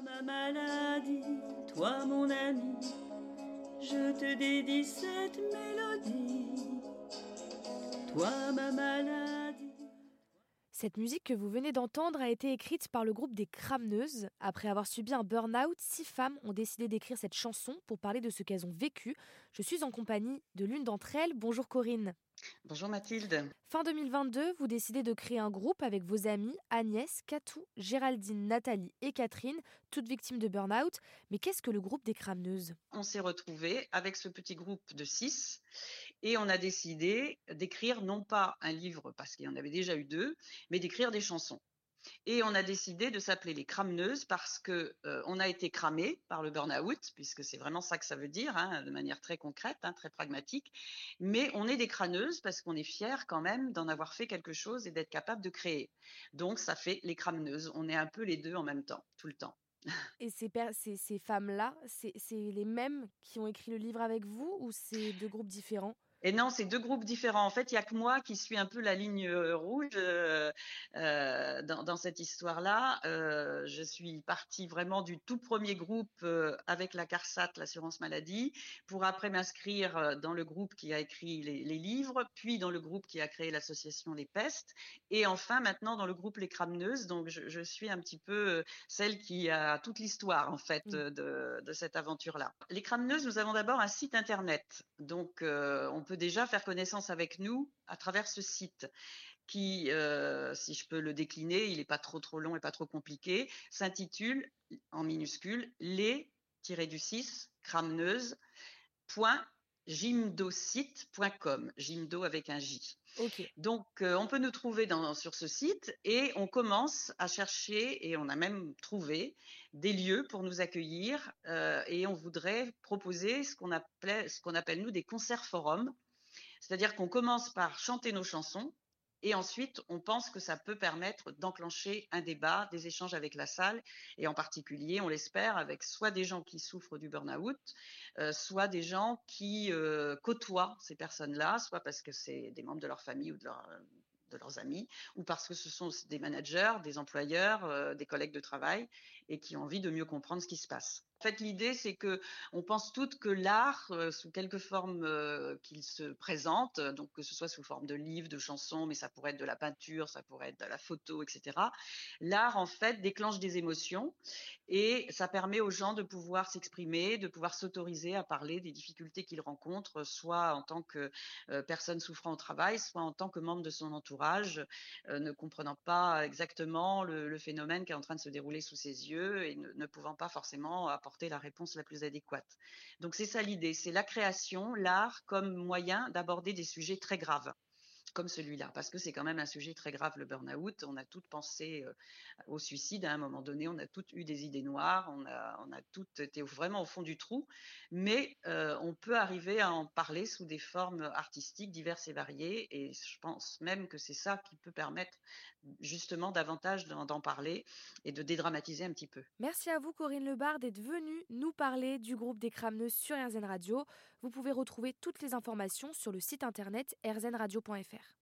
Toi ma maladie, toi mon ami, je te dédie cette mélodie. Toi ma maladie. Cette musique que vous venez d'entendre a été écrite par le groupe des Cramneuses. Après avoir subi un burn-out, six femmes ont décidé d'écrire cette chanson pour parler de ce qu'elles ont vécu. Je suis en compagnie de l'une d'entre elles. Bonjour Corinne. Bonjour Mathilde. Fin 2022, vous décidez de créer un groupe avec vos amis Agnès, Katou, Géraldine, Nathalie et Catherine, toutes victimes de burn-out. Mais qu'est-ce que le groupe des Cramneuses On s'est retrouvés avec ce petit groupe de six et on a décidé d'écrire non pas un livre parce qu'il y en avait déjà eu deux, mais d'écrire des chansons. Et on a décidé de s'appeler les crameneuses parce que euh, on a été cramé par le burn-out, puisque c'est vraiment ça que ça veut dire, hein, de manière très concrète, hein, très pragmatique. Mais on est des crâneuses parce qu'on est fiers quand même d'en avoir fait quelque chose et d'être capable de créer. Donc ça fait les crameneuses. On est un peu les deux en même temps, tout le temps. Et ces, ces, ces femmes-là, c'est les mêmes qui ont écrit le livre avec vous ou c'est deux groupes différents? Et non, c'est deux groupes différents. En fait, il y a que moi qui suis un peu la ligne euh, rouge euh, euh, dans, dans, cette histoire-là. Euh, je suis partie vraiment du tout premier groupe avec la CARSAT, l'assurance maladie, pour après m'inscrire dans le groupe qui a écrit les, les, livres, puis dans le groupe qui a créé l'association Les Pestes, et enfin maintenant dans le groupe Les Crameneuses. Donc, je, je suis un petit peu celle qui a toute l'histoire en fait mmh. de, de, cette aventure-là. Les Crameneuses, nous avons d'abord un site internet, donc on peut déjà faire connaissance avec nous à travers ce site qui, euh, si je peux le décliner, il n'est pas trop trop long et pas trop compliqué, s'intitule en minuscule les-du 6 cramneuse gymdosite.com, gymdo avec un J. Donc, euh, on peut nous trouver dans, sur ce site et on commence à chercher et on a même trouvé des lieux pour nous accueillir euh, et on voudrait proposer ce qu'on appelle, ce qu'on appelle nous des concerts forums. C'est-à-dire qu'on commence par chanter nos chansons et ensuite, on pense que ça peut permettre d'enclencher un débat, des échanges avec la salle, et en particulier, on l'espère, avec soit des gens qui souffrent du burn-out, euh, soit des gens qui euh, côtoient ces personnes-là, soit parce que c'est des membres de leur famille ou de, leur, de leurs amis, ou parce que ce sont des managers, des employeurs, euh, des collègues de travail, et qui ont envie de mieux comprendre ce qui se passe. En fait, l'idée, c'est que on pense toutes que l'art, euh, sous quelque forme euh, qu'il se présente, donc que ce soit sous forme de livres, de chansons, mais ça pourrait être de la peinture, ça pourrait être de la photo, etc. L'art, en fait, déclenche des émotions et ça permet aux gens de pouvoir s'exprimer, de pouvoir s'autoriser à parler des difficultés qu'ils rencontrent, soit en tant que euh, personne souffrant au travail, soit en tant que membre de son entourage, ne comprenant pas exactement le, phénomène qui est en train de se dérouler sous ses yeux et ne, ne pouvant pas forcément apporter la réponse la plus adéquate. Donc c'est ça l'idée, c'est la création, l'art comme moyen d'aborder des sujets très graves comme celui-là, parce que c'est quand même un sujet très grave, le burn-out. On a toutes pensé euh, au suicide à un moment donné, on a toutes eu des idées noires, on a, on toutes été vraiment au fond du trou, mais euh, on peut arriver à en parler sous des formes artistiques diverses et variées, et je pense même que c'est ça qui peut permettre justement davantage d'en parler et de dédramatiser un petit peu. Merci à vous Corinne Lebard d'être venue nous parler du groupe des Cramneuses sur RZN Radio. Vous pouvez retrouver toutes les informations sur le site internet rzenradio.fr faire.